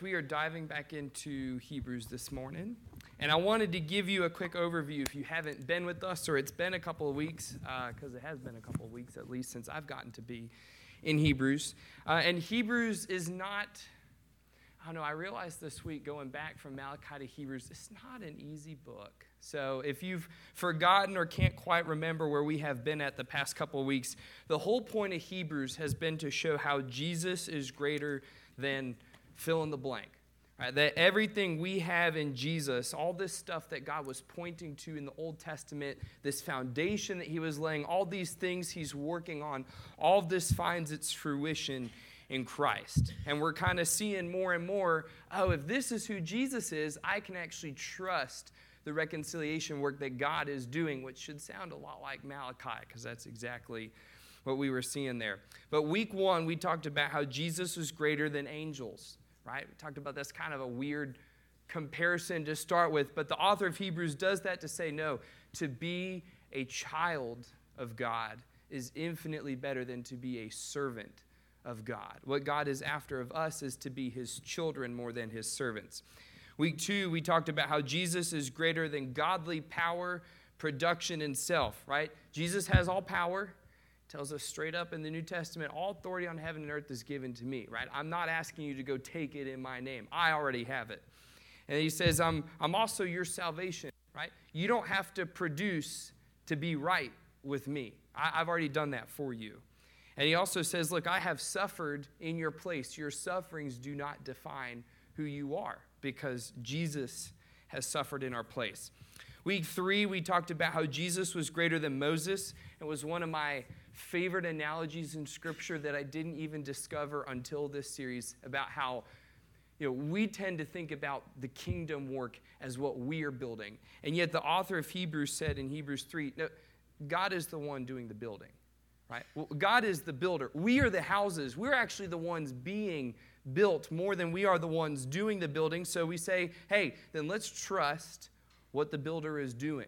We are diving back into Hebrews this morning. And I wanted to give you a quick overview if you haven't been with us, or it's been a couple of weeks, because uh, it has been a couple of weeks at least since I've gotten to be in Hebrews. Uh, and Hebrews is not, I don't know, I realized this week going back from Malachi to Hebrews, it's not an easy book. So if you've forgotten or can't quite remember where we have been at the past couple of weeks, the whole point of Hebrews has been to show how Jesus is greater than fill in the blank. Right, that everything we have in Jesus, all this stuff that God was pointing to in the Old Testament, this foundation that He was laying, all these things He's working on, all this finds its fruition in Christ. And we're kind of seeing more and more oh, if this is who Jesus is, I can actually trust the reconciliation work that God is doing, which should sound a lot like Malachi, because that's exactly what we were seeing there. But week one, we talked about how Jesus was greater than angels right? We talked about that's kind of a weird comparison to start with, but the author of Hebrews does that to say, no, to be a child of God is infinitely better than to be a servant of God. What God is after of us is to be his children more than his servants. Week two, we talked about how Jesus is greater than godly power, production, and self, right? Jesus has all power, tells us straight up in the New Testament all authority on heaven and earth is given to me, right? I'm not asking you to go take it in my name. I already have it. And he says, I'm, I'm also your salvation, right? You don't have to produce to be right with me. I, I've already done that for you. And he also says, Look, I have suffered in your place. Your sufferings do not define who you are because Jesus has suffered in our place. Week three, we talked about how Jesus was greater than Moses. It was one of my favorite analogies in Scripture that I didn't even discover until this series about how you know, we tend to think about the kingdom work as what we are building. And yet the author of Hebrews said in Hebrews 3, no, God is the one doing the building, right? Well, God is the builder. We are the houses. We're actually the ones being built more than we are the ones doing the building. So we say, hey, then let's trust what the builder is doing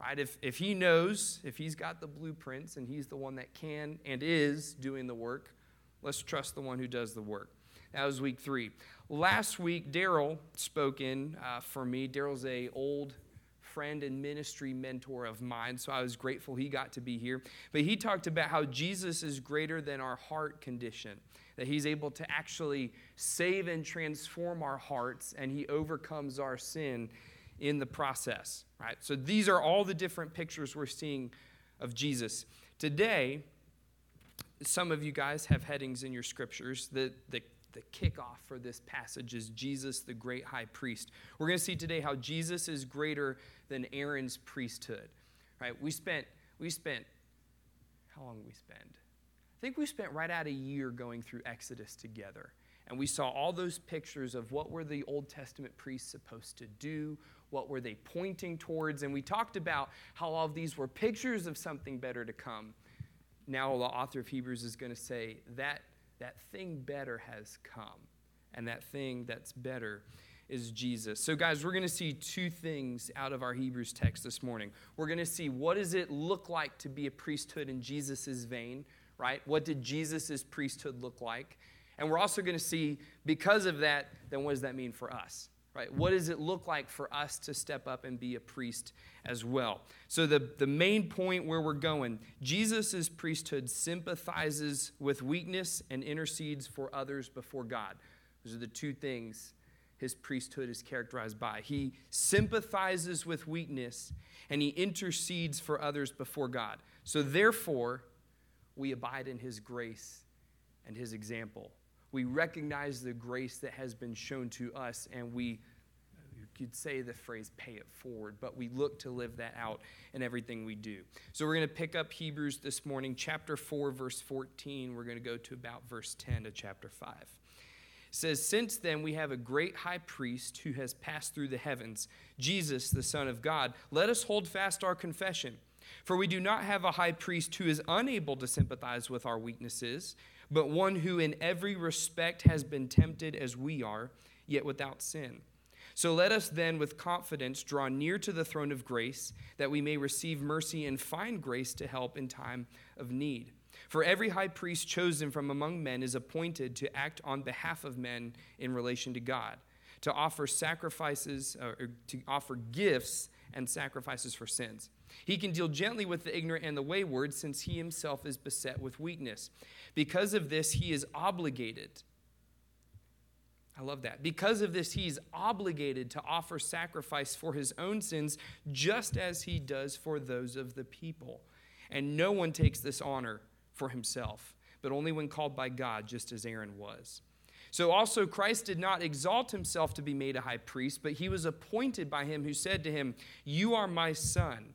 right? If, if he knows, if he's got the blueprints and he's the one that can and is doing the work, let's trust the one who does the work. That was week three. Last week, Daryl spoke in uh, for me. Daryl's a old friend and ministry mentor of mine, so I was grateful he got to be here. But he talked about how Jesus is greater than our heart condition, that he's able to actually save and transform our hearts, and he overcomes our sin in the process, right? So these are all the different pictures we're seeing of Jesus. Today, some of you guys have headings in your scriptures. The, the, the kickoff for this passage is Jesus, the great high priest. We're going to see today how Jesus is greater than Aaron's priesthood, right? We spent, we spent, how long we spend? I think we spent right out a year going through Exodus together. And we saw all those pictures of what were the Old Testament priests supposed to do, what were they pointing towards? And we talked about how all of these were pictures of something better to come. Now, the author of Hebrews is going to say that that thing better has come. And that thing that's better is Jesus. So, guys, we're going to see two things out of our Hebrews text this morning. We're going to see what does it look like to be a priesthood in Jesus' vein, right? What did Jesus' priesthood look like? And we're also going to see, because of that, then what does that mean for us? Right? What does it look like for us to step up and be a priest as well? So, the, the main point where we're going Jesus' priesthood sympathizes with weakness and intercedes for others before God. Those are the two things his priesthood is characterized by. He sympathizes with weakness and he intercedes for others before God. So, therefore, we abide in his grace and his example we recognize the grace that has been shown to us and we could say the phrase pay it forward but we look to live that out in everything we do. So we're going to pick up hebrews this morning chapter 4 verse 14 we're going to go to about verse 10 to chapter 5 it says since then we have a great high priest who has passed through the heavens jesus the son of god. Let us hold fast our confession. For we do not have a high priest who is unable to sympathize with our weaknesses but one who in every respect has been tempted as we are, yet without sin. So let us then with confidence draw near to the throne of grace, that we may receive mercy and find grace to help in time of need. For every high priest chosen from among men is appointed to act on behalf of men in relation to God, to offer sacrifices, uh, or to offer gifts and sacrifices for sins. He can deal gently with the ignorant and the wayward, since he himself is beset with weakness. Because of this, he is obligated. I love that. Because of this, he's obligated to offer sacrifice for his own sins, just as he does for those of the people. And no one takes this honor for himself, but only when called by God, just as Aaron was. So also, Christ did not exalt himself to be made a high priest, but he was appointed by him who said to him, You are my son.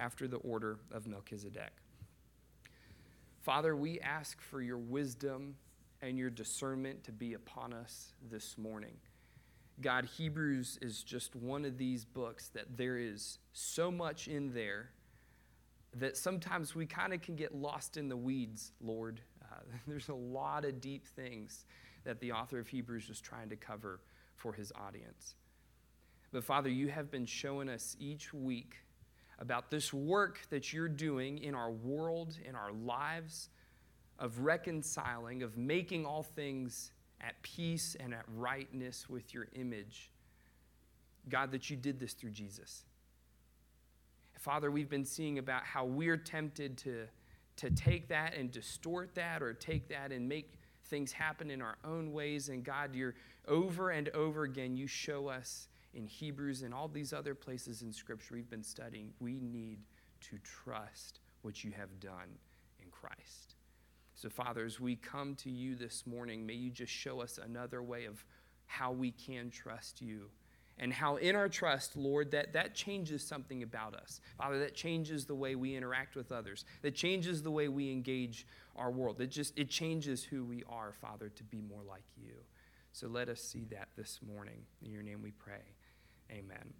after the order of Melchizedek. Father, we ask for your wisdom and your discernment to be upon us this morning. God, Hebrews is just one of these books that there is so much in there that sometimes we kind of can get lost in the weeds, Lord. Uh, there's a lot of deep things that the author of Hebrews was trying to cover for his audience. But Father, you have been showing us each week about this work that you're doing in our world, in our lives, of reconciling, of making all things at peace and at rightness with your image. God, that you did this through Jesus. Father, we've been seeing about how we're tempted to, to take that and distort that or take that and make things happen in our own ways. And God, you're over and over again, you show us in Hebrews and all these other places in Scripture we've been studying, we need to trust what you have done in Christ. So, Father, as we come to you this morning, may you just show us another way of how we can trust you and how in our trust, Lord, that that changes something about us. Father, that changes the way we interact with others. That changes the way we engage our world. It just it changes who we are, Father, to be more like you. So let us see that this morning. In your name we pray. Amen.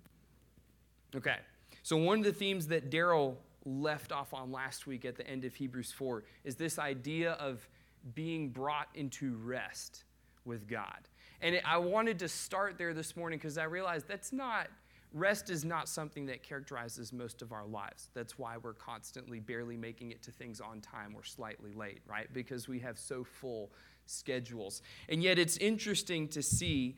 Okay. So one of the themes that Daryl left off on last week at the end of Hebrews 4 is this idea of being brought into rest with God. And it, I wanted to start there this morning because I realized that's not, rest is not something that characterizes most of our lives. That's why we're constantly barely making it to things on time or slightly late, right? Because we have so full schedules. And yet it's interesting to see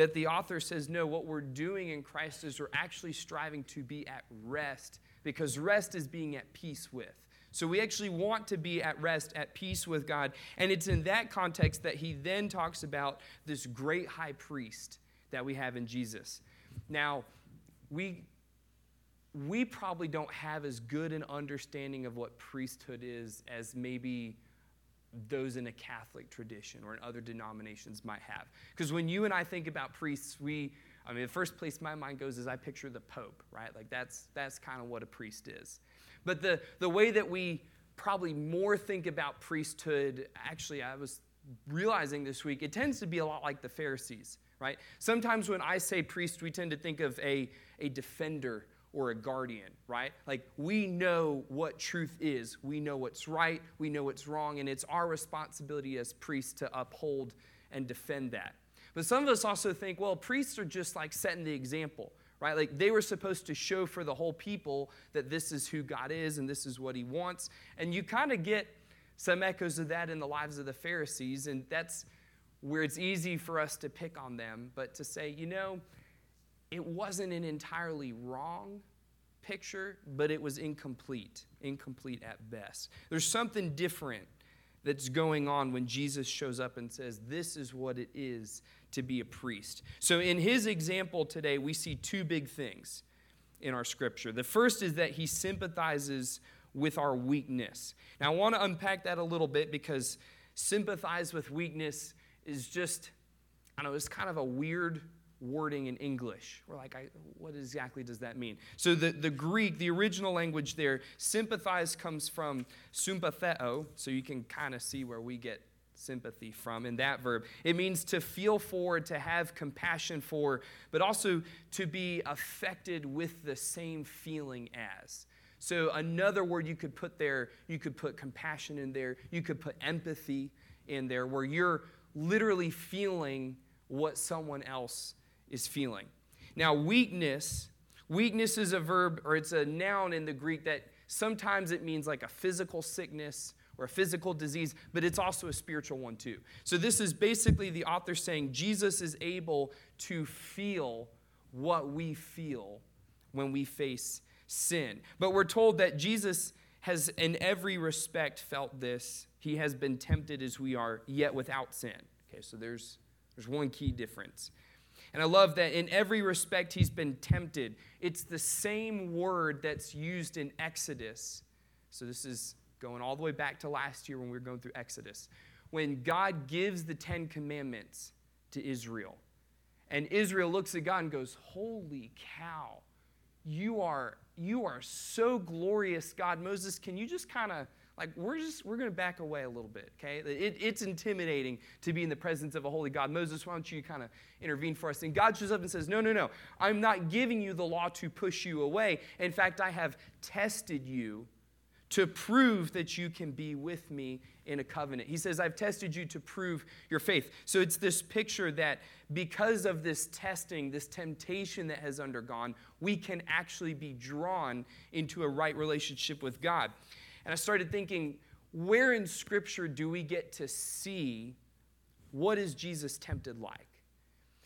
that the author says, no, what we're doing in Christ is we're actually striving to be at rest because rest is being at peace with. So we actually want to be at rest, at peace with God. And it's in that context that he then talks about this great high priest that we have in Jesus. Now, we we probably don't have as good an understanding of what priesthood is as maybe those in a Catholic tradition or in other denominations might have. Because when you and I think about priests, we, I mean, the first place my mind goes is I picture the Pope, right? Like that's, that's kind of what a priest is. But the, the way that we probably more think about priesthood, actually, I was realizing this week, it tends to be a lot like the Pharisees, right? Sometimes when I say priest, we tend to think of a, a defender or a guardian, right? Like we know what truth is, we know what's right, we know what's wrong, and it's our responsibility as priests to uphold and defend that. But some of us also think, well, priests are just like setting the example, right? Like they were supposed to show for the whole people that this is who God is and this is what He wants. And you kind of get some echoes of that in the lives of the Pharisees, and that's where it's easy for us to pick on them, but to say, you know, it wasn't an entirely wrong picture, but it was incomplete, incomplete at best. There's something different that's going on when Jesus shows up and says, This is what it is to be a priest. So, in his example today, we see two big things in our scripture. The first is that he sympathizes with our weakness. Now, I want to unpack that a little bit because sympathize with weakness is just, I know, it's kind of a weird wording in English. We're like, what exactly does that mean? So the, the Greek, the original language there, sympathize comes from sympatheo, so you can kind of see where we get sympathy from in that verb. It means to feel for, to have compassion for, but also to be affected with the same feeling as. So another word you could put there, you could put compassion in there, you could put empathy in there, where you're literally feeling what someone else is feeling. Now, weakness, weakness is a verb or it's a noun in the Greek that sometimes it means like a physical sickness or a physical disease, but it's also a spiritual one too. So, this is basically the author saying Jesus is able to feel what we feel when we face sin. But we're told that Jesus has, in every respect, felt this. He has been tempted as we are, yet without sin. Okay, so there's, there's one key difference. And I love that in every respect he's been tempted. It's the same word that's used in Exodus. So this is going all the way back to last year when we were going through Exodus. When God gives the Ten Commandments to Israel, and Israel looks at God and goes, Holy cow, you are, you are so glorious, God. Moses, can you just kind of like we're just we're going to back away a little bit okay? It, it's intimidating to be in the presence of a holy god. Moses why don't you kind of intervene for us? And god shows up and says no no no. I'm not giving you the law to push you away. In fact i have tested you to prove that you can be with me in a covenant. He says, I've tested you to prove your faith. So it's this picture that because of this testing, this temptation that has undergone, we can actually be drawn into a right relationship with God. And I started thinking, where in Scripture do we get to see what is Jesus tempted like?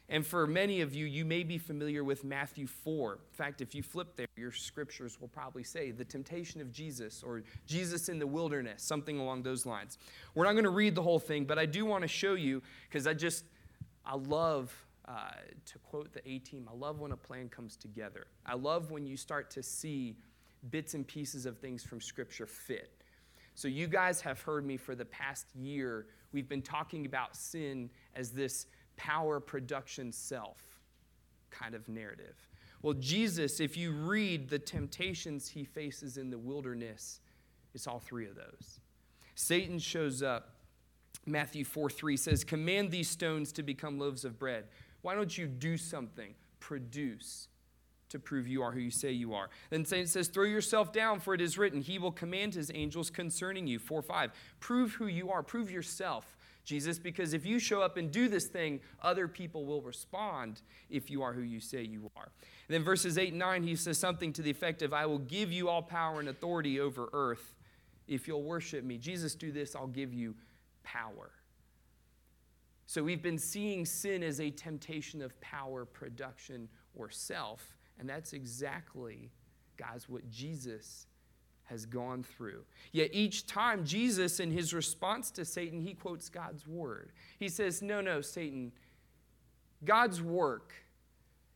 And for many of you, you may be familiar with Matthew 4. In fact, if you flip there, your scriptures will probably say the temptation of Jesus or Jesus in the wilderness, something along those lines. We're not going to read the whole thing, but I do want to show you because I just, I love, uh, to quote the A team, I love when a plan comes together. I love when you start to see bits and pieces of things from Scripture fit. So, you guys have heard me for the past year. We've been talking about sin as this power production self kind of narrative. Well, Jesus, if you read the temptations he faces in the wilderness, it's all three of those. Satan shows up. Matthew 4 3 says, Command these stones to become loaves of bread. Why don't you do something? Produce to prove you are who you say you are. Then Satan says, Throw yourself down, for it is written, He will command His angels concerning you. 4 5. Prove who you are, prove yourself, Jesus, because if you show up and do this thing, other people will respond if you are who you say you are. And then verses 8 and 9, he says something to the effect of, I will give you all power and authority over earth if you'll worship me. Jesus, do this, I'll give you power. So we've been seeing sin as a temptation of power, production, or self. And that's exactly, guys, what Jesus has gone through. Yet each time, Jesus, in his response to Satan, he quotes God's word. He says, No, no, Satan, God's work,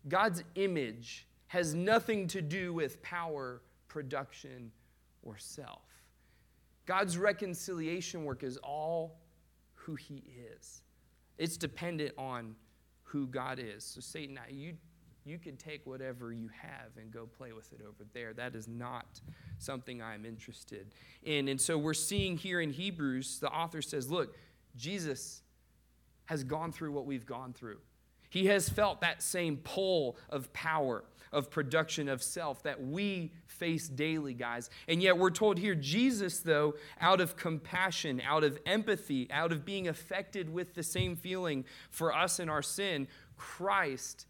God's image has nothing to do with power, production, or self. God's reconciliation work is all who he is. It's dependent on who God is. So, Satan, you you can take whatever you have and go play with it over there. That is not something I'm interested in. And so we're seeing here in Hebrews, the author says, look, Jesus has gone through what we've gone through. He has felt that same pull of power, of production of self that we face daily, guys. And yet we're told here, Jesus, though, out of compassion, out of empathy, out of being affected with the same feeling for us in our sin, Christ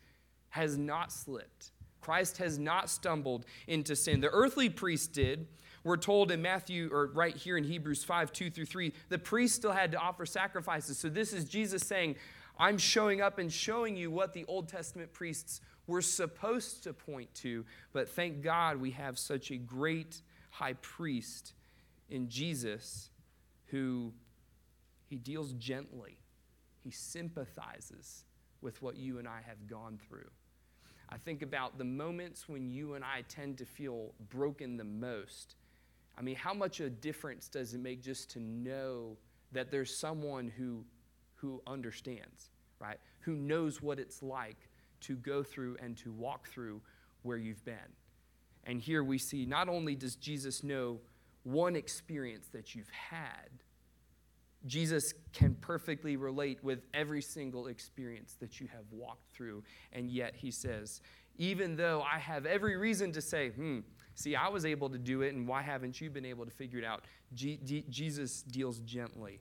has not slipped. Christ has not stumbled into sin. The earthly priest did. We're told in Matthew, or right here in Hebrews 5 2 through 3, the priest still had to offer sacrifices. So this is Jesus saying, I'm showing up and showing you what the Old Testament priests were supposed to point to. But thank God we have such a great high priest in Jesus who he deals gently, he sympathizes with what you and I have gone through. I think about the moments when you and I tend to feel broken the most. I mean, how much of a difference does it make just to know that there's someone who, who understands, right? Who knows what it's like to go through and to walk through where you've been. And here we see not only does Jesus know one experience that you've had, Jesus can perfectly relate with every single experience that you have walked through. And yet he says, even though I have every reason to say, hmm, see, I was able to do it, and why haven't you been able to figure it out? G- D- Jesus deals gently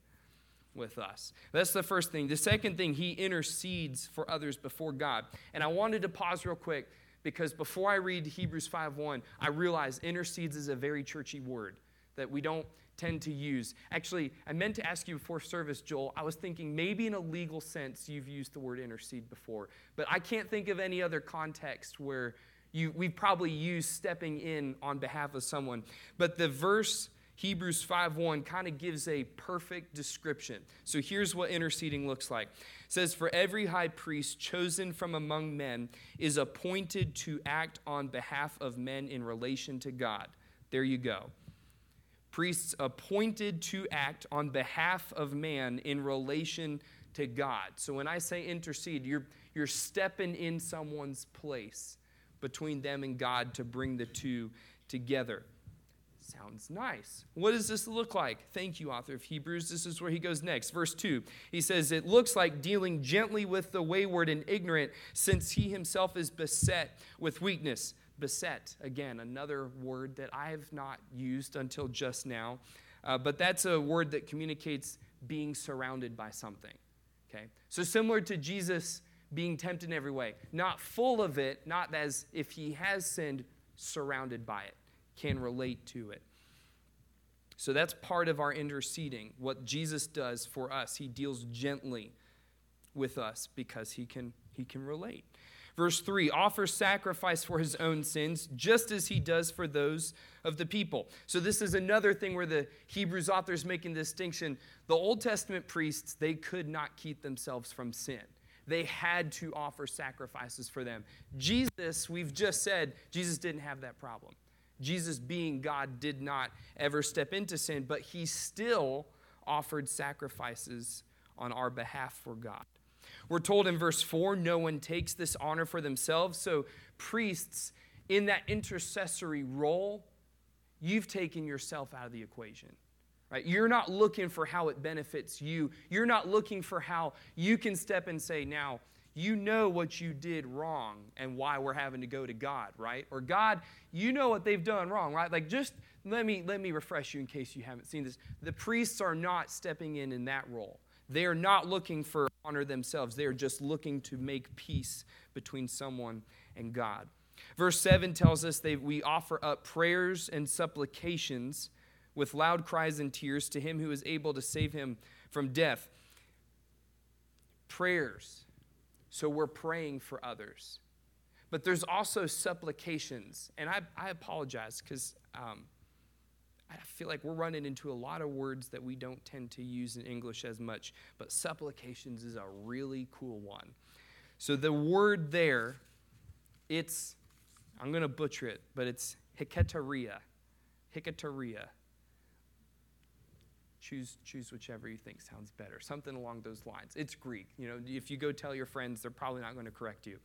with us. That's the first thing. The second thing, he intercedes for others before God. And I wanted to pause real quick because before I read Hebrews 5:1, I realize intercedes is a very churchy word that we don't tend to use. Actually, I meant to ask you before service, Joel. I was thinking maybe in a legal sense you've used the word intercede before, but I can't think of any other context where you, we've probably used stepping in on behalf of someone. But the verse Hebrews 5:1 kind of gives a perfect description. So here's what interceding looks like. It says for every high priest chosen from among men is appointed to act on behalf of men in relation to God. There you go. Priests appointed to act on behalf of man in relation to God. So when I say intercede, you're you're stepping in someone's place between them and God to bring the two together. Sounds nice. What does this look like? Thank you, author of Hebrews. This is where he goes next. Verse 2. He says, It looks like dealing gently with the wayward and ignorant, since he himself is beset with weakness. Beset, again, another word that I have not used until just now, uh, but that's a word that communicates being surrounded by something. Okay? So, similar to Jesus being tempted in every way, not full of it, not as if he has sinned, surrounded by it can relate to it. So that's part of our interceding. What Jesus does for us, he deals gently with us because he can, he can relate. Verse 3 offers sacrifice for his own sins, just as he does for those of the people. So, this is another thing where the Hebrews author is making the distinction. The Old Testament priests, they could not keep themselves from sin. They had to offer sacrifices for them. Jesus, we've just said, Jesus didn't have that problem. Jesus, being God, did not ever step into sin, but he still offered sacrifices on our behalf for God. We're told in verse 4 no one takes this honor for themselves. So, priests, in that intercessory role, you've taken yourself out of the equation. Right? You're not looking for how it benefits you. You're not looking for how you can step and say, now, you know what you did wrong and why we're having to go to God, right? Or God, you know what they've done wrong, right? Like just let me let me refresh you in case you haven't seen this. The priests are not stepping in in that role. They are not looking for honor themselves. They are just looking to make peace between someone and God. Verse 7 tells us that we offer up prayers and supplications with loud cries and tears to him who is able to save him from death. Prayers so we're praying for others. But there's also supplications. And I, I apologize because um, I feel like we're running into a lot of words that we don't tend to use in English as much. But supplications is a really cool one. So the word there, it's, I'm going to butcher it, but it's hiketeria. Hiketeria choose choose whichever you think sounds better something along those lines it's greek you know if you go tell your friends they're probably not going to correct you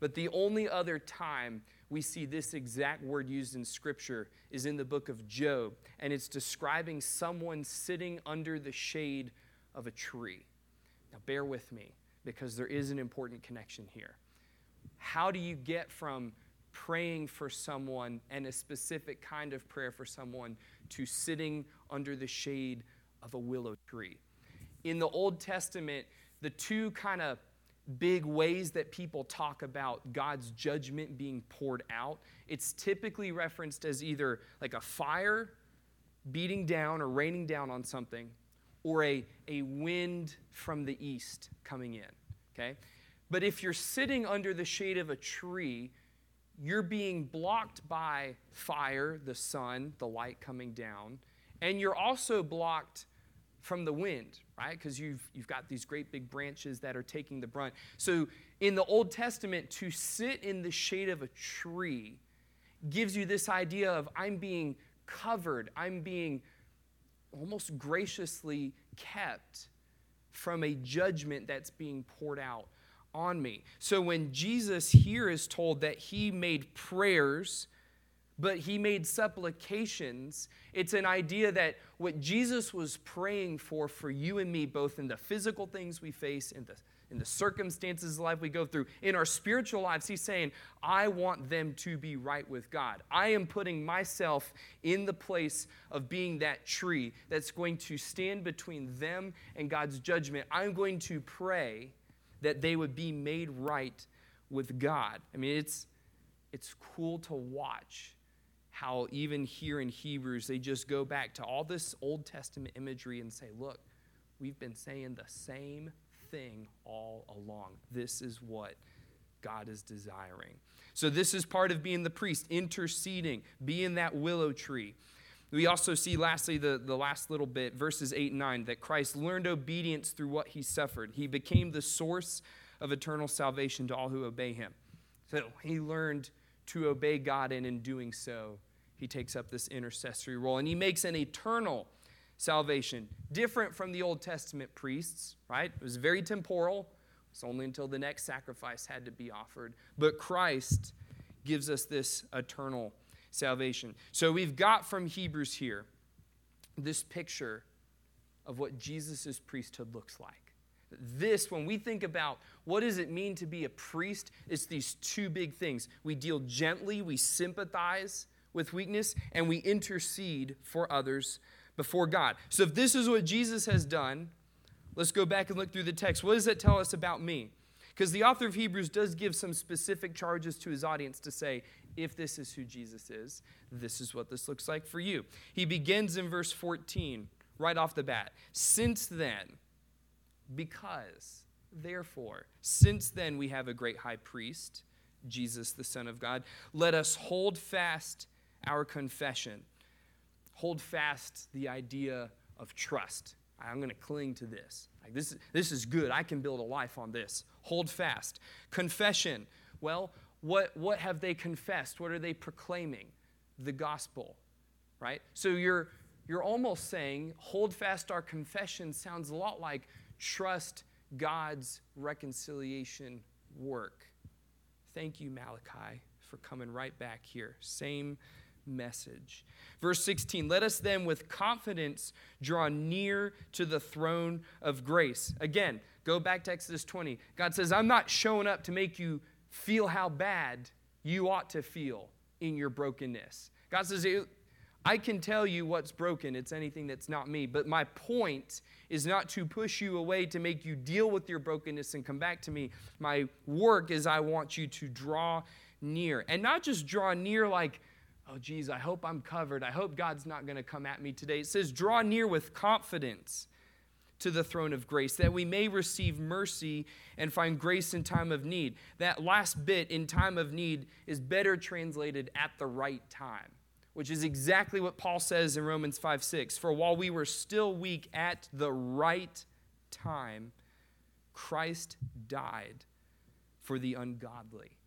but the only other time we see this exact word used in scripture is in the book of job and it's describing someone sitting under the shade of a tree now bear with me because there is an important connection here how do you get from praying for someone and a specific kind of prayer for someone to sitting under the shade of a willow tree. In the Old Testament, the two kind of big ways that people talk about God's judgment being poured out, it's typically referenced as either like a fire beating down or raining down on something, or a, a wind from the east coming in. Okay? But if you're sitting under the shade of a tree, you're being blocked by fire, the sun, the light coming down, and you're also blocked from the wind, right? Because you've, you've got these great big branches that are taking the brunt. So in the Old Testament, to sit in the shade of a tree gives you this idea of I'm being covered, I'm being almost graciously kept from a judgment that's being poured out on me. So when Jesus here is told that he made prayers, but he made supplications, it's an idea that what Jesus was praying for for you and me, both in the physical things we face, in the in the circumstances of life we go through, in our spiritual lives, he's saying, I want them to be right with God. I am putting myself in the place of being that tree that's going to stand between them and God's judgment. I'm going to pray that they would be made right with God. I mean, it's, it's cool to watch how even here in Hebrews, they just go back to all this Old Testament imagery and say, look, we've been saying the same thing all along. This is what God is desiring. So, this is part of being the priest, interceding, being that willow tree. We also see, lastly, the, the last little bit, verses 8 and 9, that Christ learned obedience through what he suffered. He became the source of eternal salvation to all who obey him. So he learned to obey God, and in doing so, he takes up this intercessory role. And he makes an eternal salvation, different from the Old Testament priests, right? It was very temporal. It's only until the next sacrifice had to be offered. But Christ gives us this eternal salvation. So we've got from Hebrews here this picture of what Jesus' priesthood looks like. This, when we think about what does it mean to be a priest, it's these two big things. We deal gently, we sympathize with weakness, and we intercede for others before God. So if this is what Jesus has done, let's go back and look through the text. What does that tell us about me? Because the author of Hebrews does give some specific charges to his audience to say, if this is who Jesus is, this is what this looks like for you. He begins in verse 14, right off the bat. Since then, because, therefore, since then we have a great high priest, Jesus, the Son of God, let us hold fast our confession. Hold fast the idea of trust. I'm going to cling to this. Like this, this is good. I can build a life on this. Hold fast. Confession. Well, what, what have they confessed? What are they proclaiming? The gospel, right? So you're, you're almost saying, hold fast our confession sounds a lot like trust God's reconciliation work. Thank you, Malachi, for coming right back here. Same message. Verse 16 Let us then with confidence draw near to the throne of grace. Again, go back to Exodus 20. God says, I'm not showing up to make you feel how bad you ought to feel in your brokenness. God says, I can tell you what's broken. It's anything that's not me. But my point is not to push you away to make you deal with your brokenness and come back to me. My work is I want you to draw near. And not just draw near like, oh, geez, I hope I'm covered. I hope God's not going to come at me today. It says, draw near with confidence to the throne of grace, that we may receive mercy and find grace in time of need. That last bit, in time of need, is better translated at the right time, which is exactly what Paul says in Romans 5 6. For while we were still weak at the right time, Christ died for the ungodly.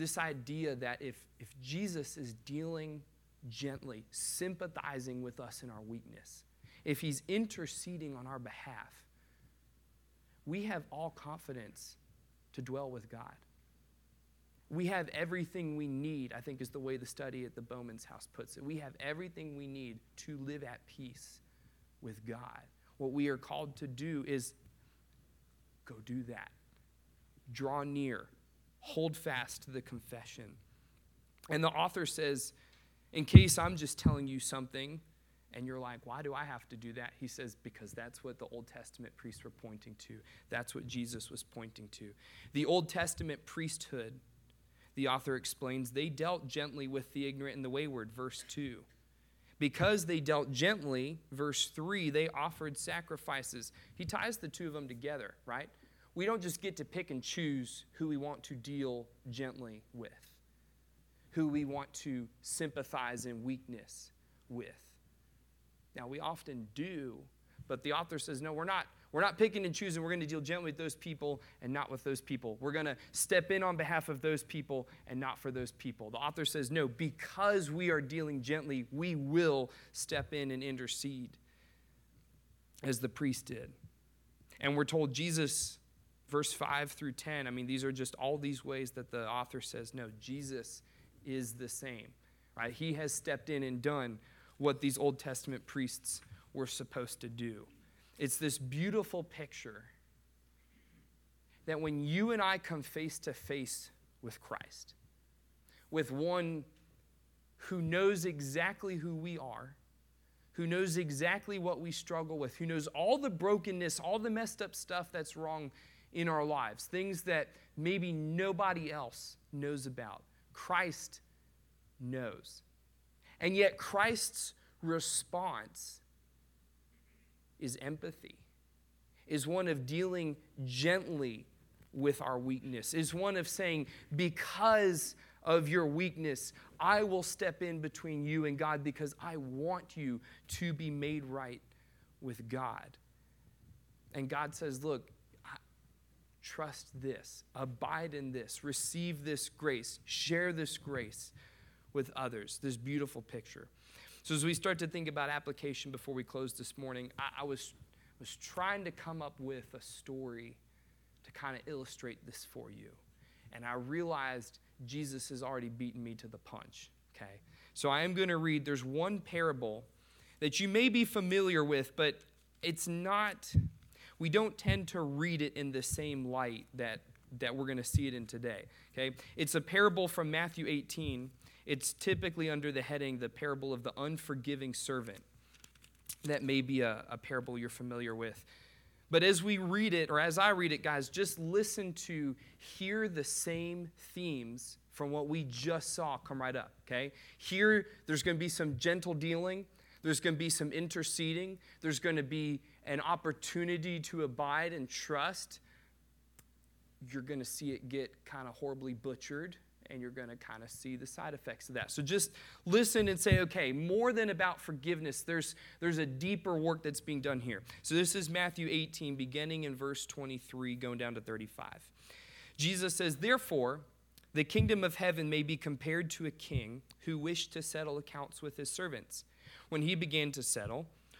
This idea that if, if Jesus is dealing gently, sympathizing with us in our weakness, if He's interceding on our behalf, we have all confidence to dwell with God. We have everything we need, I think is the way the study at the Bowman's house puts it. We have everything we need to live at peace with God. What we are called to do is go do that. Draw near, hold fast to the confession. And the author says, in case I'm just telling you something and you're like, why do I have to do that? He says, because that's what the Old Testament priests were pointing to. That's what Jesus was pointing to. The Old Testament priesthood, the author explains, they dealt gently with the ignorant and the wayward, verse 2. Because they dealt gently, verse 3, they offered sacrifices. He ties the two of them together, right? We don't just get to pick and choose who we want to deal gently with, who we want to sympathize in weakness with. Now, we often do, but the author says, no, we're not. We're not picking and choosing. We're going to deal gently with those people and not with those people. We're going to step in on behalf of those people and not for those people. The author says, no, because we are dealing gently, we will step in and intercede as the priest did. And we're told Jesus verse 5 through 10, I mean, these are just all these ways that the author says, no, Jesus is the same. Right? He has stepped in and done what these Old Testament priests were supposed to do. It's this beautiful picture that when you and I come face to face with Christ, with one who knows exactly who we are, who knows exactly what we struggle with, who knows all the brokenness, all the messed up stuff that's wrong in our lives, things that maybe nobody else knows about. Christ knows. And yet, Christ's response is empathy, is one of dealing gently with our weakness, is one of saying, because of your weakness, I will step in between you and God because I want you to be made right with God. And God says, Look, trust this, abide in this, receive this grace, share this grace with others. This beautiful picture. So, as we start to think about application before we close this morning, I, I was, was trying to come up with a story to kind of illustrate this for you. And I realized Jesus has already beaten me to the punch. Okay? So I am going to read, there's one parable that you may be familiar with, but it's not, we don't tend to read it in the same light that, that we're going to see it in today. Okay? It's a parable from Matthew 18. It's typically under the heading, the parable of the unforgiving servant. That may be a, a parable you're familiar with. But as we read it, or as I read it, guys, just listen to hear the same themes from what we just saw come right up, okay? Here, there's going to be some gentle dealing, there's going to be some interceding, there's going to be an opportunity to abide and trust. You're going to see it get kind of horribly butchered and you're going to kind of see the side effects of that. So just listen and say, okay, more than about forgiveness, there's, there's a deeper work that's being done here. So this is Matthew 18, beginning in verse 23, going down to 35. Jesus says, Therefore, the kingdom of heaven may be compared to a king who wished to settle accounts with his servants. When he began to settle,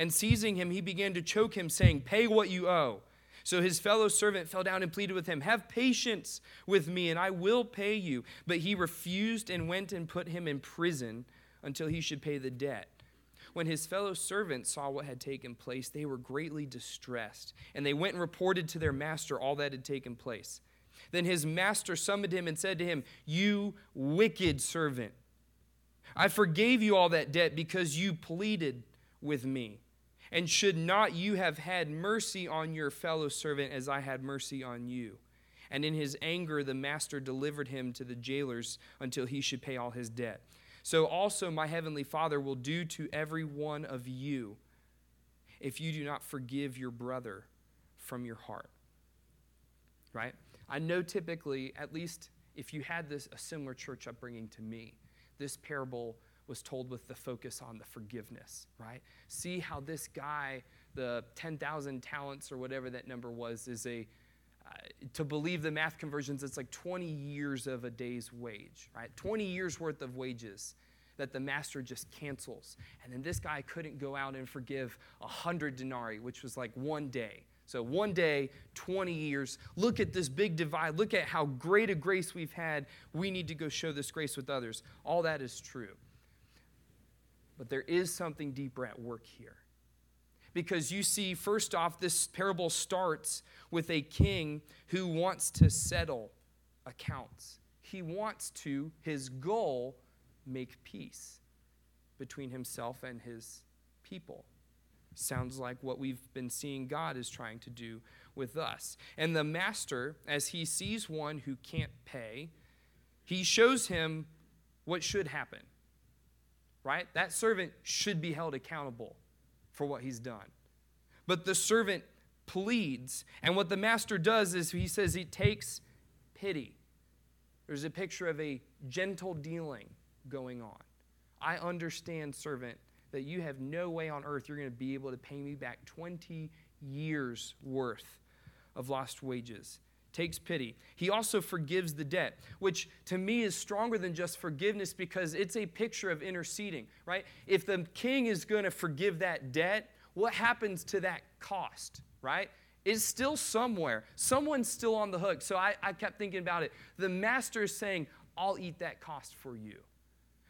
And seizing him, he began to choke him, saying, Pay what you owe. So his fellow servant fell down and pleaded with him, Have patience with me, and I will pay you. But he refused and went and put him in prison until he should pay the debt. When his fellow servants saw what had taken place, they were greatly distressed, and they went and reported to their master all that had taken place. Then his master summoned him and said to him, You wicked servant, I forgave you all that debt because you pleaded with me. And should not you have had mercy on your fellow servant as I had mercy on you? And in his anger, the master delivered him to the jailers until he should pay all his debt. So also my heavenly Father will do to every one of you if you do not forgive your brother from your heart. Right? I know typically, at least if you had this a similar church upbringing to me, this parable was told with the focus on the forgiveness, right? See how this guy, the 10,000 talents or whatever that number was, is a, uh, to believe the math conversions, it's like 20 years of a day's wage, right? 20 years worth of wages that the master just cancels. And then this guy couldn't go out and forgive 100 denarii, which was like one day. So one day, 20 years. Look at this big divide. Look at how great a grace we've had. We need to go show this grace with others. All that is true. But there is something deeper at work here. Because you see, first off, this parable starts with a king who wants to settle accounts. He wants to, his goal, make peace between himself and his people. Sounds like what we've been seeing God is trying to do with us. And the master, as he sees one who can't pay, he shows him what should happen right? That servant should be held accountable for what he's done. But the servant pleads, and what the master does is he says he takes pity. There's a picture of a gentle dealing going on. I understand, servant, that you have no way on earth you're going to be able to pay me back 20 years worth of lost wages. Takes pity. He also forgives the debt, which to me is stronger than just forgiveness because it's a picture of interceding, right? If the king is going to forgive that debt, what happens to that cost, right? It's still somewhere. Someone's still on the hook. So I, I kept thinking about it. The master is saying, I'll eat that cost for you.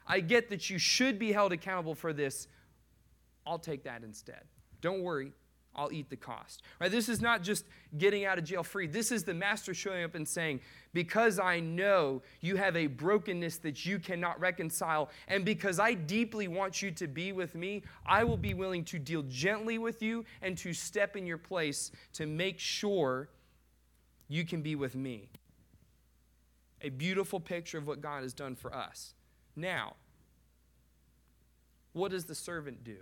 I get that you should be held accountable for this. I'll take that instead. Don't worry, I'll eat the cost. Right? This is not just getting out of jail free. This is the master showing up and saying, Because I know you have a brokenness that you cannot reconcile, and because I deeply want you to be with me, I will be willing to deal gently with you and to step in your place to make sure you can be with me. A beautiful picture of what God has done for us. Now, what does the servant do?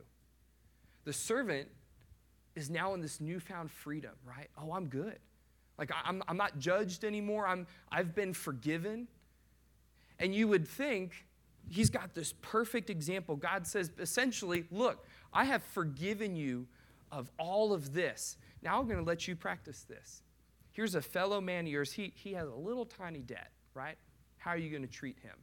The servant is now in this newfound freedom, right? Oh, I'm good. Like, I'm, I'm not judged anymore. I'm, I've been forgiven. And you would think he's got this perfect example. God says, essentially, look, I have forgiven you of all of this. Now I'm going to let you practice this. Here's a fellow man of yours. He, he has a little tiny debt, right? How are you going to treat him?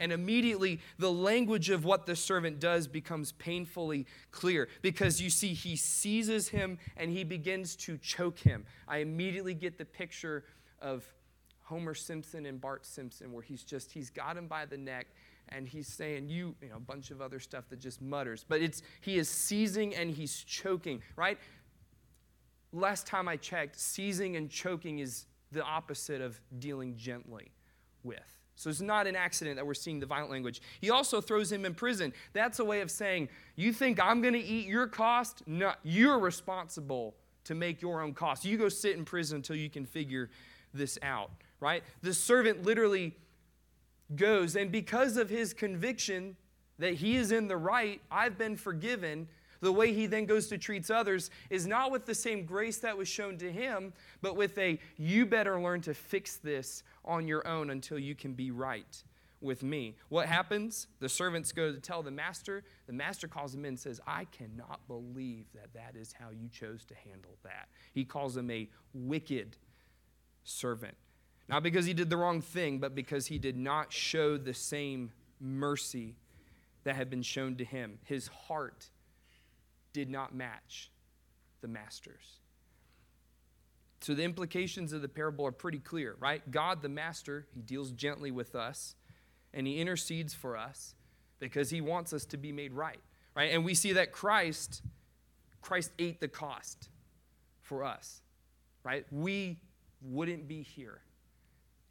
And immediately, the language of what the servant does becomes painfully clear because you see, he seizes him and he begins to choke him. I immediately get the picture of Homer Simpson and Bart Simpson, where he's just, he's got him by the neck and he's saying you you know a bunch of other stuff that just mutters. But it's he is seizing and he's choking right? Last time i checked seizing and choking is the opposite of dealing gently with so it's not an accident that we're seeing the violent language. He also throws him in prison. That's a way of saying, You think I'm going to eat your cost? No, you're responsible to make your own cost. You go sit in prison until you can figure this out, right? The servant literally goes, and because of his conviction that he is in the right, I've been forgiven, the way he then goes to treats others is not with the same grace that was shown to him, but with a you better learn to fix this on your own until you can be right with me. What happens? The servants go to tell the master. The master calls him in and says, I cannot believe that that is how you chose to handle that. He calls him a wicked servant. Not because he did the wrong thing, but because he did not show the same mercy that had been shown to him. His heart did not match the master's. So the implications of the parable are pretty clear, right? God, the master, he deals gently with us and he intercedes for us because he wants us to be made right, right? And we see that Christ Christ ate the cost for us, right? We wouldn't be here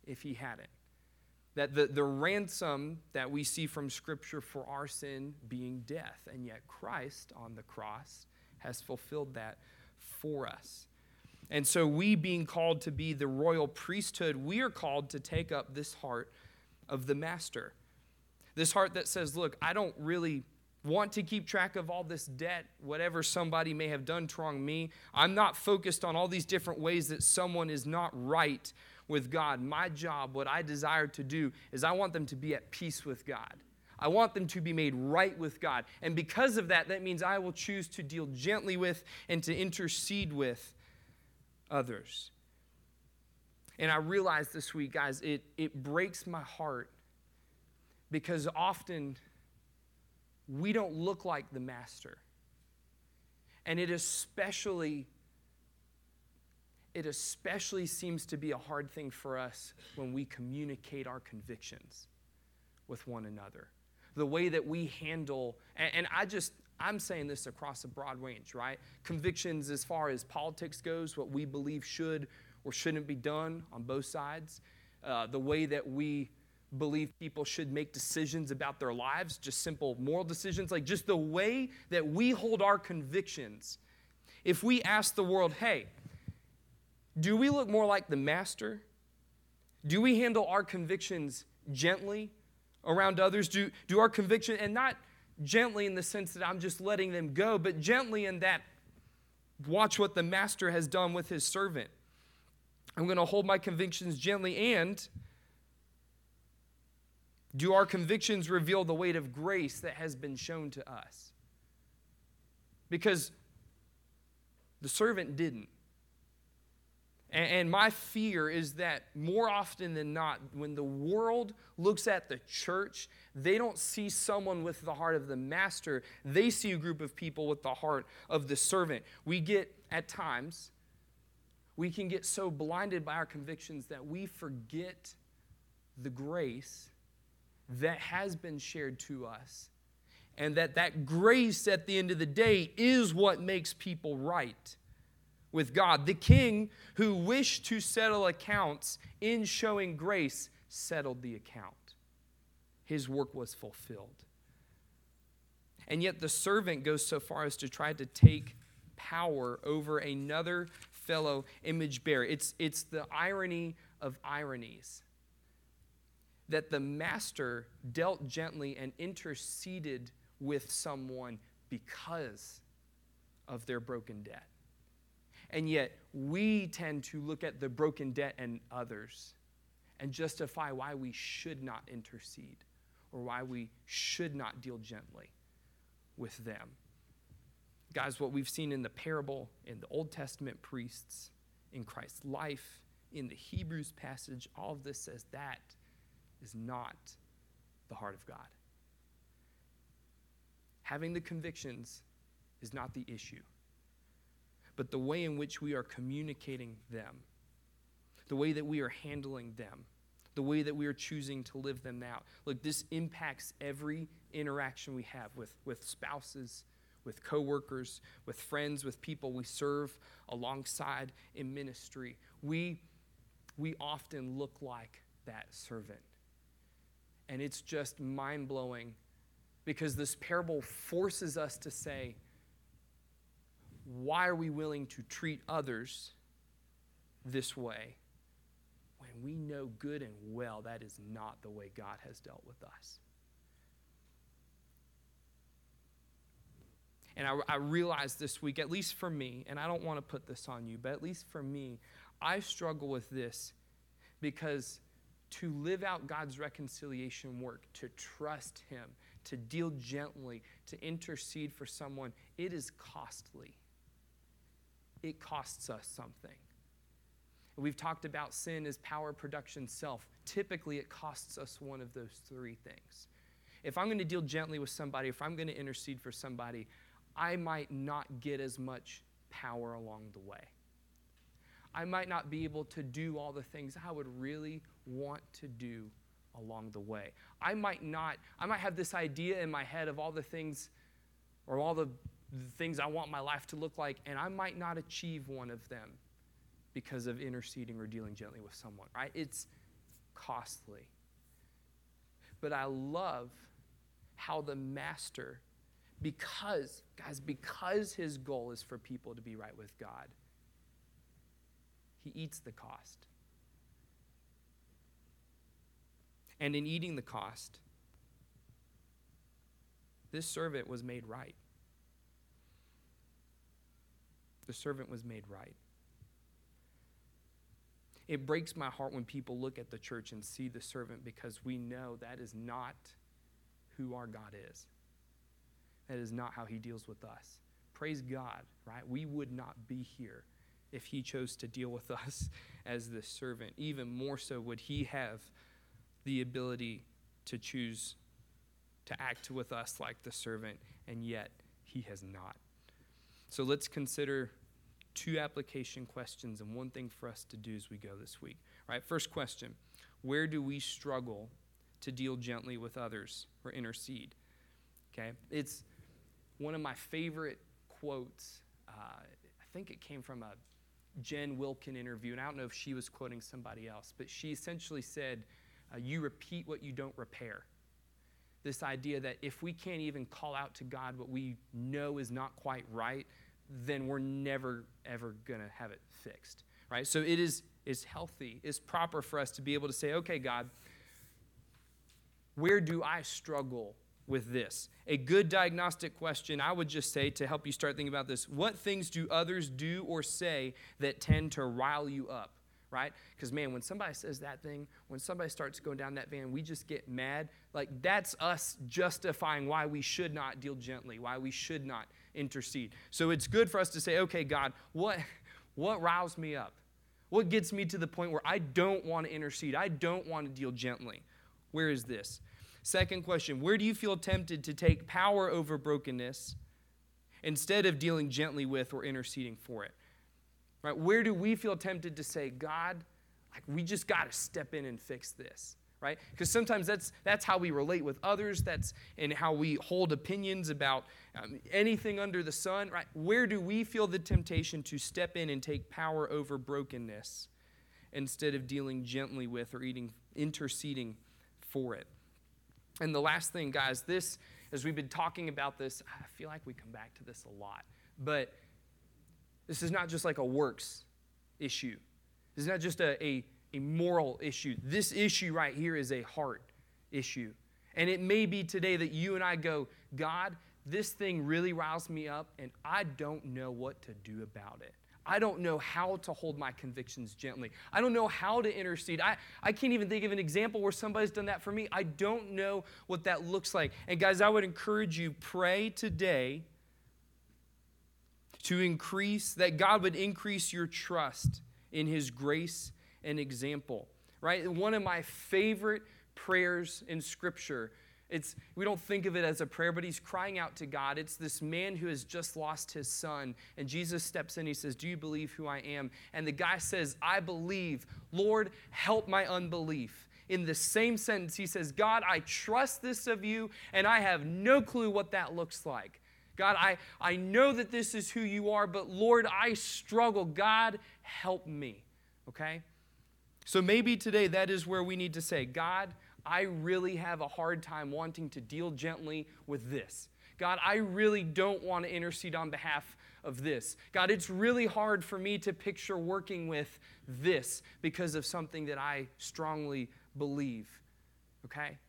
if he hadn't. That the, the ransom that we see from Scripture for our sin being death, and yet Christ on the cross has fulfilled that for us. And so, we being called to be the royal priesthood, we are called to take up this heart of the master. This heart that says, Look, I don't really want to keep track of all this debt, whatever somebody may have done to wrong me. I'm not focused on all these different ways that someone is not right with God. My job, what I desire to do, is I want them to be at peace with God. I want them to be made right with God. And because of that, that means I will choose to deal gently with and to intercede with others. And I realized this week, guys, it, it breaks my heart because often we don't look like the master. And it especially it especially seems to be a hard thing for us when we communicate our convictions with one another. The way that we handle, and, and I just, I'm saying this across a broad range, right? Convictions as far as politics goes, what we believe should or shouldn't be done on both sides, uh, the way that we believe people should make decisions about their lives, just simple moral decisions, like just the way that we hold our convictions. If we ask the world, hey, do we look more like the master? Do we handle our convictions gently around others? Do, do our conviction, and not gently in the sense that I'm just letting them go, but gently in that watch what the master has done with his servant. I'm going to hold my convictions gently and do our convictions reveal the weight of grace that has been shown to us? Because the servant didn't. And, my fear is that more often than not, when the world looks at the church, they don't see someone with the heart of the master. They see a group of people with the heart of the servant. We get, at times, we can get so blinded by our convictions that we forget the grace that has been shared to us. And that that grace at the end of the day is what makes people right with God. The king who wished to settle accounts in showing grace settled the account. His work was fulfilled. And yet the servant goes so far as to try to take power over another fellow image bearer. It's, it's the irony of ironies that the master dealt gently and interceded with someone because of their broken debt. And yet, we tend to look at the broken debt and others and justify why we should not intercede or why we should not deal gently with them. Guys, what we've seen in the parable, in the Old Testament priests, in Christ's life, in the Hebrews passage, all of this says that is not the heart of God. Having the convictions is not the issue but the way in which we are communicating them, the way that we are handling them, the way that we are choosing to live them out. Look, this impacts every interaction we have with, with spouses, with coworkers, with friends, with people we serve alongside in ministry. We, we often look like that servant. And it's just mind blowing because this parable forces us to say, why are we willing to treat others this way when we know good and well that is not the way God has dealt with us? And I, I realized this week, at least for me, and I don't want to put this on you, but at least for me, I struggle with this because to live out God's reconciliation work, to trust Him, to deal gently, to intercede for someone, it is costly it costs us something. We've talked about sin as power, production, self. Typically, it costs us one of those three things. If I'm going to deal gently with somebody, if I'm going to intercede for somebody, I might not get as much power along the way. I might not be able to do all the things I would really want to do along the way. I might not, I might have this idea in my head of all the things or all the the things I want my life to look like, and I might not achieve one of them because of interceding or dealing gently with someone, right? It's costly. But I love how the master, because, guys, because his goal is for people to be right with God, he eats the cost. And in eating the cost, this servant was made right the servant was made right. It breaks my heart when people look at the church and see the servant because we know that is not who our God is. That is not how he deals with us. Praise God, right? We would not be here if he chose to deal with us as the servant. Even more so, would he have the ability to choose to act with us like the servant, and yet he has not. So let's consider two application questions and one thing for us to do as we go this week. Right, first question Where do we struggle to deal gently with others or intercede? Okay, it's one of my favorite quotes. Uh, I think it came from a Jen Wilkin interview, and I don't know if she was quoting somebody else, but she essentially said, uh, You repeat what you don't repair. This idea that if we can't even call out to God what we know is not quite right, then we're never, ever going to have it fixed, right? So it is, is healthy, is proper for us to be able to say, okay, God, where do I struggle with this? A good diagnostic question, I would just say to help you start thinking about this what things do others do or say that tend to rile you up? right? Because, man, when somebody says that thing, when somebody starts going down that van, we just get mad. Like, that's us justifying why we should not deal gently, why we should not intercede. So it's good for us to say, okay, God, what, what riles me up? What gets me to the point where I don't want to intercede? I don't want to deal gently. Where is this? Second question Where do you feel tempted to take power over brokenness instead of dealing gently with or interceding for it? Right? Where do we feel tempted to say, God, like we just got to step in and fix this? Right? Because sometimes that's that's how we relate with others. That's and how we hold opinions about um, anything under the sun. Right? Where do we feel the temptation to step in and take power over brokenness instead of dealing gently with or eating, interceding for it? And the last thing, guys, this as we've been talking about this, I feel like we come back to this a lot, but this is not just like a works issue. This is not just a, a, a moral issue. This issue right here is a heart issue. And it may be today that you and I go, God, this thing really riles me up, and I don't know what to do about it. I don't know how to hold my convictions gently. I don't know how to intercede. I, I can't even think of an example where somebody's done that for me. I don't know what that looks like. And guys, I would encourage you, pray today to increase, that God would increase your trust in His grace and example. Right? One of my favorite prayers in Scripture. It's, we don't think of it as a prayer, but he's crying out to God. It's this man who has just lost his son. And Jesus steps in. He says, Do you believe who I am? And the guy says, I believe. Lord, help my unbelief. In the same sentence, he says, God, I trust this of you, and I have no clue what that looks like. God, I, I know that this is who you are, but Lord, I struggle. God, help me. Okay? So maybe today that is where we need to say, God, I really have a hard time wanting to deal gently with this. God, I really don't want to intercede on behalf of this. God, it's really hard for me to picture working with this because of something that I strongly believe. Okay?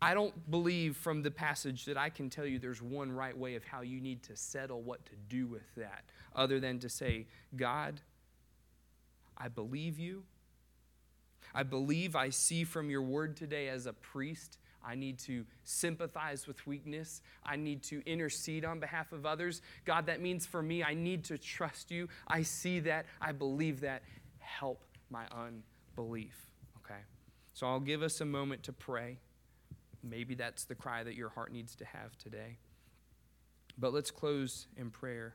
I don't believe from the passage that I can tell you there's one right way of how you need to settle what to do with that, other than to say, God, I believe you. I believe I see from your word today as a priest. I need to sympathize with weakness. I need to intercede on behalf of others. God, that means for me, I need to trust you. I see that. I believe that. Help my unbelief. Okay? So I'll give us a moment to pray. Maybe that's the cry that your heart needs to have today. But let's close in prayer,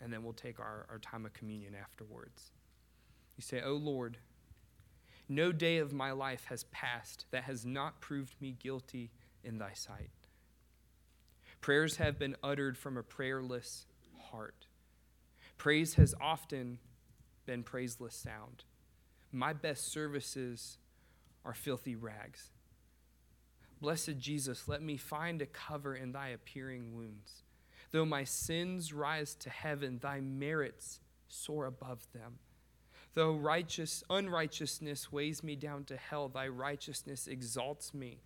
and then we'll take our, our time of communion afterwards. You say, Oh Lord, no day of my life has passed that has not proved me guilty in thy sight. Prayers have been uttered from a prayerless heart. Praise has often been praiseless sound. My best services are filthy rags. Blessed Jesus, let me find a cover in thy appearing wounds. Though my sins rise to heaven, thy merits soar above them. Though righteous unrighteousness weighs me down to hell, thy righteousness exalts me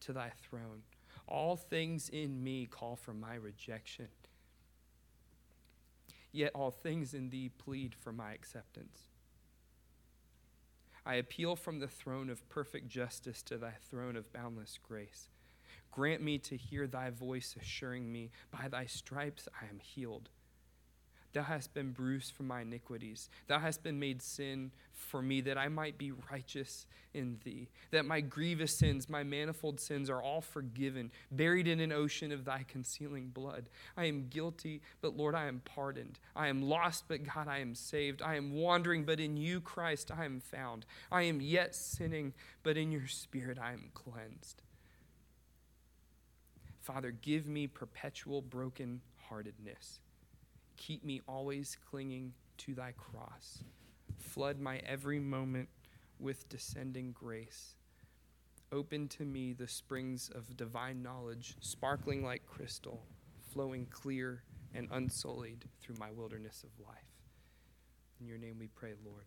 to thy throne. All things in me call for my rejection. Yet all things in thee plead for my acceptance. I appeal from the throne of perfect justice to thy throne of boundless grace. Grant me to hear thy voice assuring me, By thy stripes I am healed. Thou hast been bruised for my iniquities. Thou hast been made sin for me, that I might be righteous in thee. That my grievous sins, my manifold sins, are all forgiven, buried in an ocean of thy concealing blood. I am guilty, but Lord, I am pardoned. I am lost, but God, I am saved. I am wandering, but in you, Christ, I am found. I am yet sinning, but in your spirit I am cleansed. Father, give me perpetual broken heartedness Keep me always clinging to thy cross. Flood my every moment with descending grace. Open to me the springs of divine knowledge, sparkling like crystal, flowing clear and unsullied through my wilderness of life. In your name we pray, Lord.